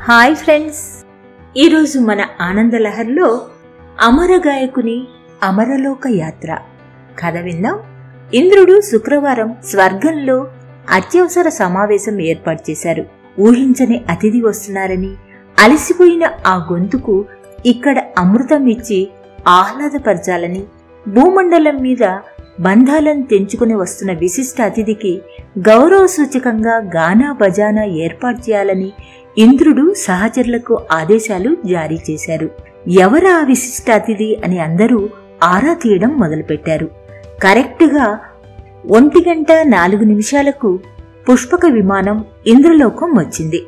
Hi friends. ఈరోజు మన ఆనందలహర్లో అమర గాయకుని అమరలోక యాత్ర. కథ విందాం. ఇంద్రుడు శుక్రవారం స్వర్గంలో అత్యవసర సమావేశం ఏర్పాటు చేశారు. ఊహించని అతిథి వస్తున్నారని అలసిపోయిన ఆ గొంతుకు ఇక్కడ అమృతం ఇచ్చి ఆహ్లాదపరచాలని భూమండలం మీద బంధాలను తెంచుకుని వస్తున్న విశిష్ట అతిథికి గౌరవ సూచకంగా గానా బజానా ఏర్పాటు చేయాలని ఇంద్రుడు సహచరులకు ఆదేశాలు జారీ చేశారు. ఎవరు ఆ విశిష్ట అతిథి అని అందరూ ఆరా తీయడం మొదలుపెట్టారు. కరెక్ట్గా ఒంటి గంట నాలుగు నిమిషాలకు పుష్పక విమానం ఇంద్రలోకం వచ్చింది.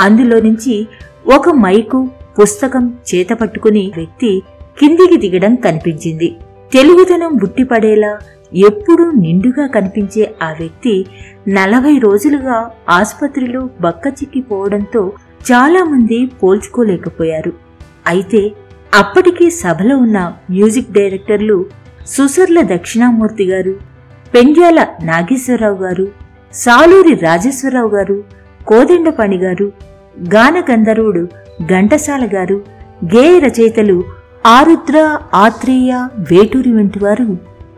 అందులో నుంచి ఒక మైకు పుస్తకం చేత పట్టుకుని వ్యక్తి కిందికి దిగడం కనిపించింది. తెలుగుదనం బుట్టిపడేలా ఎప్పుడూ నిండుగా కనిపించే ఆ వ్యక్తి నలభై రోజులుగా ఆసుపత్రిలో బక్కచిక్కిపోవడంతో చాలా మంది పోల్చుకోలేకపోయారు. అయితే అప్పటికే సభలో ఉన్న మ్యూజిక్ డైరెక్టర్లు సుసర్ల దక్షిణామూర్తి గారు పెండ్యాల నాగేశ్వరరావు గారు సాలూరి రాజేశ్వరరావు గారు కోదండపాణి గారు గాన గంధర్వుడు ఘంటసాల గారు గేయ రచయితలు ఆరుద్ర ఆత్రేయ వేటూరి వంటి వారు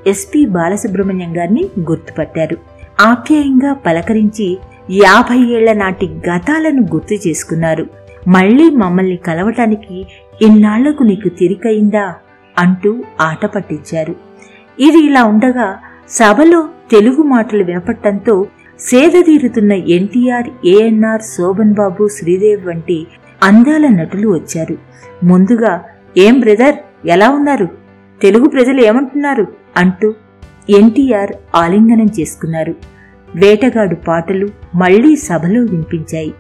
ఎస్పి బాలసుబ్రహ్మణ్యం గారిని గుర్తుపట్టారు. ఆప్యాయంగా పలకరించి యాభై ఏళ్ళ నాటి గతాలను గుర్తు చేసుకున్నారు. మళ్ళీ మమ్మల్ని కలవటానికి ఇన్నాళ్ళకు నీకు తిరికయిందా? అంటూ ఆట పట్టించారు. ఇది ఇలా ఉండగా సభలో తెలుగు మాటలు వినపట్టంతో సేదతీరుతున్న ఎన్టీఆర్ ఏఎన్ఆర్ శోభన్ బాబు శ్రీదేవ్ వంటి అందాల నటులు వచ్చారు. ముందుగా ఏం బ్రదర్? ఎలా ఉన్నారు? తెలుగు ప్రజలు ఏమంటున్నారు? అంటూ ఎన్టీఆర్ ఆలింగనం చేసుకున్నారు. వేటగాడు పాటలు మళ్ళీ సభలో వినిపించాయి.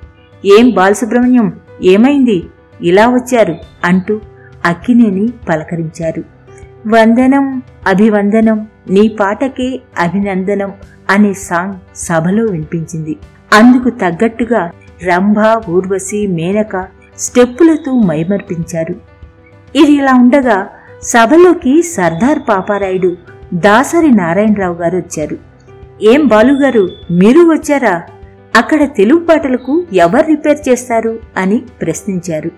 ఏం బాలసుబ్రహ్మణ్యం ఏమైంది? ఇలా వచ్చారు అంటూ అక్కినేని పలకరించారు. వందనం అభివందనం నీ పాటకే అభినందనం అనే సాంగ్ సభలో వినిపించింది. అందుకు తగ్గట్టుగా రంభ ఊర్వశి మేనక స్టెప్పులతో మైమర్పించారు. ఇది ఇలా ఉండగా సభలోకి సర్దార్ పాపారాయుడు దాసరి నారాయణరావు గారు వచ్చారు. ఏం బాలుగారు మీరు వచ్చారా? అక్కడ తెలుగు పాటలకు ఎవరు రిపేర్ చేస్తారు? అని ప్రశ్నించారు.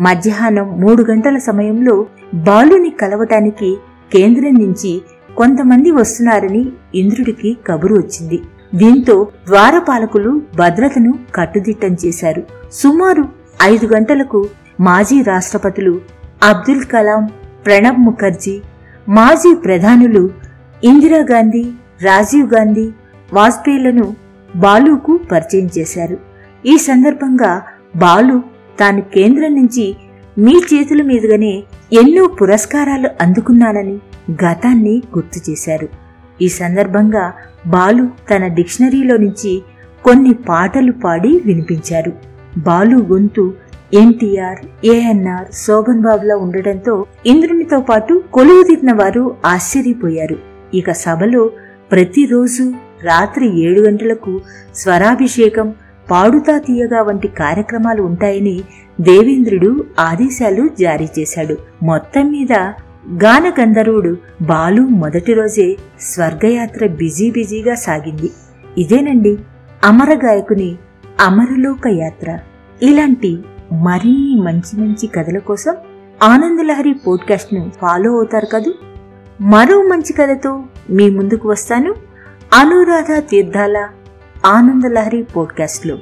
మధ్యాహ్నం మూడు గంటల సమయంలో బాలుని కలవటానికి కేంద్రం నుంచి కొంతమంది వస్తున్నారని ఇంద్రుడికి కబురు వచ్చింది. దీంతో ద్వారపాలకులు భద్రతను కట్టుదిట్టం చేశారు. సుమారు ఐదు గంటలకు మాజీ రాష్ట్రపతులు అబ్దుల్ కలాం ప్రణబ్ ముఖర్జీ మాజీ ప్రధానులు ఇందిరాగాంధీ రాజీవ్ గాంధీ వాజ్పేయిలను బాలుకు పరిచయం చేశారు. ఈ సందర్భంగా బాలు తాను కేంద్రం నుంచి మీ చేతుల మీదుగానే ఎన్నో పురస్కారాలు అందుకున్నానని గతాన్ని గుర్తు చేశారు. ఈ సందర్భంగా బాలు తన డిక్షనరీలో నుంచి కొన్ని పాటలు పాడి వినిపించారు. బాలు గొంతు ఎన్టీఆర్ ఏఎన్ఆర్ శోభన్ బాబులా ఉండటంతో ఇంద్రునితో పాటు కొలువుదిగిన వారు ఆశ్చర్యపోయారు. ఇక సభలో ప్రతిరోజు రాత్రి ఏడు గంటలకు స్వరాభిషేకం పాడుతా తీయగా వంటి కార్యక్రమాలు ఉంటాయని దేవేంద్రుడు ఆదేశాలు జారీ చేశాడు. మొత్తం మీద గాన గంధర్వుడు బాలు మొదటి రోజే స్వర్గయాత్ర బిజీ బిజీగా సాగింది. ఇదేనండి అమర గాయకుని అమరలోక యాత్ర. ఇలాంటి మరిన్ని మంచి మంచి కథల కోసం ఆనందలహరి పోడ్కాస్ట్ను ఫాలో అవుతారు కదూ? మరో మంచి కథతో మీ ముందుకు వస్తాను. అనురాధ తీర్థాల ఆనందలహరి పోడ్కాస్ట్లో.